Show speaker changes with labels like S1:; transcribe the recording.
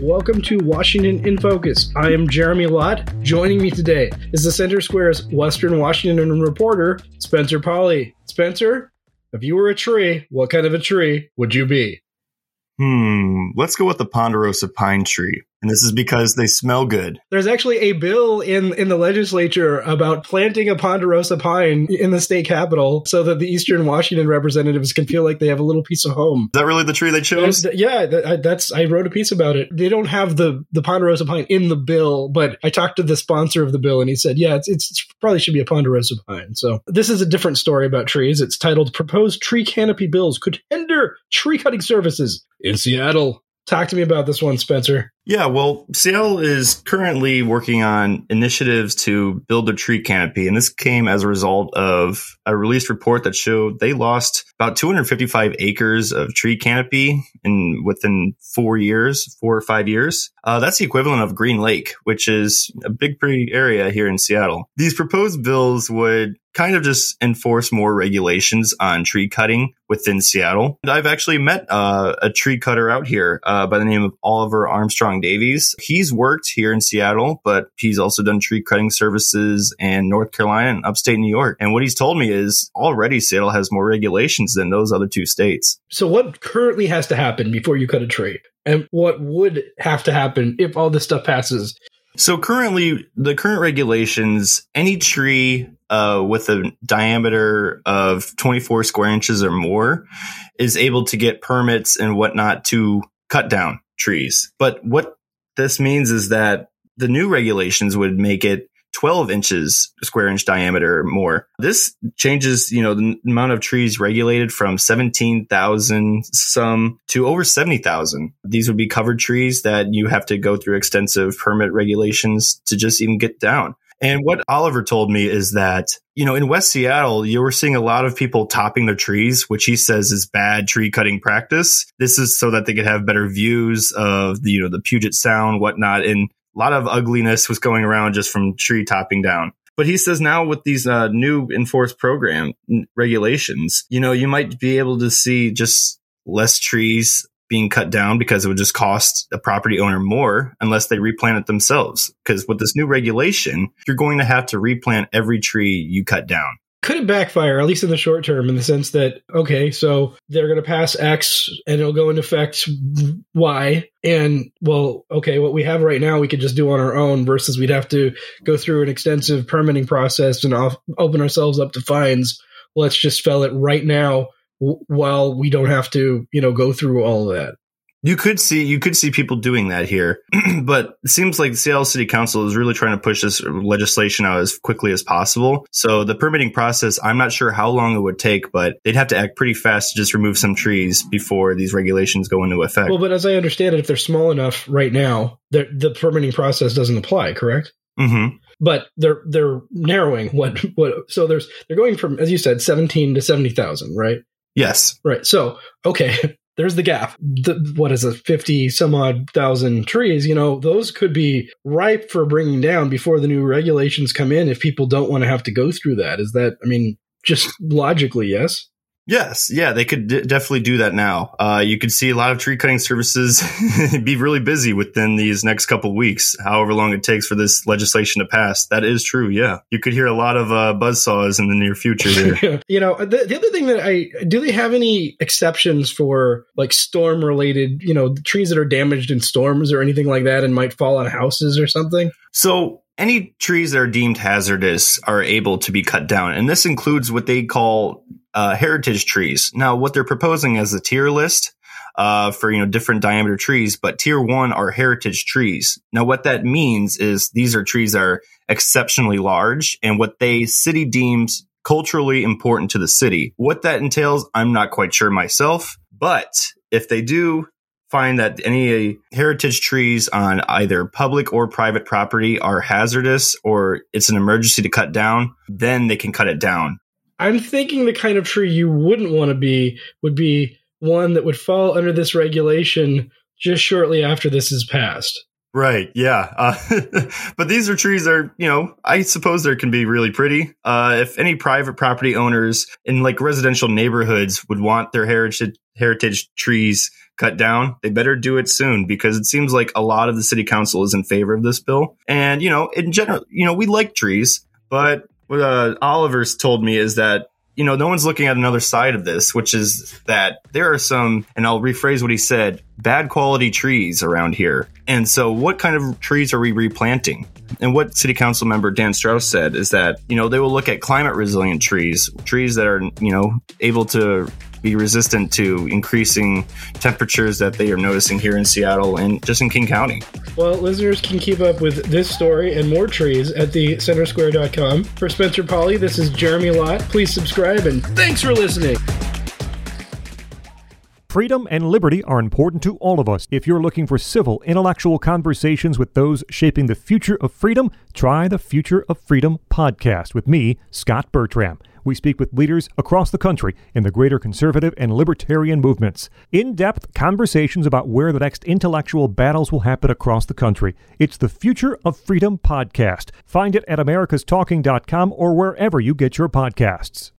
S1: Welcome to Washington in Focus. I am Jeremy Lott. Joining me today is the Center Square's Western Washington reporter, Spencer Pauley. Spencer, if you were a tree, what kind of a tree would you be?
S2: Hmm, let's go with the ponderosa pine tree. And this is because they smell good.
S1: There's actually a bill in, in the legislature about planting a ponderosa pine in the state capitol so that the Eastern Washington representatives can feel like they have a little piece of home.
S2: Is that really the tree they chose?
S1: Yeah, that, that's I wrote a piece about it. They don't have the the ponderosa pine in the bill, but I talked to the sponsor of the bill and he said, "Yeah, it's, it's, it's probably should be a ponderosa pine." So, this is a different story about trees. It's titled Proposed Tree Canopy Bills Could Hinder Tree Cutting Services in Seattle. Talk to me about this one, Spencer.
S2: Yeah, well, Seattle is currently working on initiatives to build a tree canopy. And this came as a result of a released report that showed they lost about 255 acres of tree canopy in within four years, four or five years. Uh, that's the equivalent of Green Lake, which is a big pretty area here in Seattle. These proposed bills would kind of just enforce more regulations on tree cutting within Seattle. And I've actually met uh, a tree cutter out here uh, by the name of Oliver Armstrong Davies. He's worked here in Seattle, but he's also done tree cutting services in North Carolina and upstate New York. And what he's told me is already Seattle has more regulations than those other two states.
S1: So, what currently has to happen before you cut a tree? And what would have to happen if all this stuff passes?
S2: So currently, the current regulations, any tree uh, with a diameter of 24 square inches or more is able to get permits and whatnot to cut down trees. But what this means is that the new regulations would make it 12 inches square inch diameter or more. This changes, you know, the amount of trees regulated from 17,000 some to over 70,000. These would be covered trees that you have to go through extensive permit regulations to just even get down. And what Oliver told me is that, you know, in West Seattle, you were seeing a lot of people topping their trees, which he says is bad tree cutting practice. This is so that they could have better views of the, you know, the Puget Sound, whatnot. And a lot of ugliness was going around just from tree topping down. But he says now with these uh, new enforced program regulations, you know, you might be able to see just less trees being cut down because it would just cost the property owner more unless they replant it themselves. Because with this new regulation, you're going to have to replant every tree you cut down.
S1: Could it backfire, at least in the short term, in the sense that, okay, so they're going to pass X and it'll go into effect Y. And, well, okay, what we have right now, we could just do on our own versus we'd have to go through an extensive permitting process and off, open ourselves up to fines. Let's just fell it right now while we don't have to, you know, go through all of that.
S2: You could see you could see people doing that here, but it seems like the Seattle City Council is really trying to push this legislation out as quickly as possible. So the permitting process, I'm not sure how long it would take, but they'd have to act pretty fast to just remove some trees before these regulations go into effect.
S1: Well, but as I understand it, if they're small enough right now, the permitting process doesn't apply, correct?
S2: Mm-hmm
S1: but they're they're narrowing what what so there's they're going from as you said 17 to 70,000 right
S2: yes
S1: right so okay there's the gap. The, what is a 50 some odd thousand trees? You know, those could be ripe for bringing down before the new regulations come in if people don't want to have to go through that. Is that, I mean, just logically, yes?
S2: Yes, yeah, they could d- definitely do that now. Uh, you could see a lot of tree cutting services be really busy within these next couple weeks, however long it takes for this legislation to pass. That is true. Yeah, you could hear a lot of uh, buzz saws in the near future. Here.
S1: you know, the, the other thing that I do they have any exceptions for like storm related, you know, trees that are damaged in storms or anything like that and might fall on houses or something?
S2: So any trees that are deemed hazardous are able to be cut down, and this includes what they call uh, heritage trees. Now, what they're proposing as a tier list uh, for you know different diameter trees, but tier one are heritage trees. Now, what that means is these are trees that are exceptionally large, and what they city deems culturally important to the city. What that entails, I'm not quite sure myself, but if they do find that any heritage trees on either public or private property are hazardous or it's an emergency to cut down, then they can cut it down.
S1: I'm thinking the kind of tree you wouldn't want to be would be one that would fall under this regulation just shortly after this is passed.
S2: Right. Yeah. Uh, but these are trees that are, you know, I suppose they can be really pretty. Uh, if any private property owners in like residential neighborhoods would want their heritage heritage trees cut down, they better do it soon because it seems like a lot of the city council is in favor of this bill. And, you know, in general, you know, we like trees, but what uh, Oliver's told me is that you know, no one's looking at another side of this, which is that there are some, and I'll rephrase what he said, bad quality trees around here. And so, what kind of trees are we replanting? And what City Council member Dan Strauss said is that, you know, they will look at climate resilient trees, trees that are, you know, able to be resistant to increasing temperatures that they are noticing here in Seattle and just in King County.
S1: Well, listeners can keep up with this story and more trees at the centersquare.com. For Spencer Pauley, this is Jeremy Lott. Please subscribe and thanks for listening.
S3: Freedom and liberty are important to all of us. If you're looking for civil, intellectual conversations with those shaping the future of freedom, try the Future of Freedom podcast with me, Scott Bertram. We speak with leaders across the country in the greater conservative and libertarian movements. In depth conversations about where the next intellectual battles will happen across the country. It's the Future of Freedom podcast. Find it at americastalking.com or wherever you get your podcasts.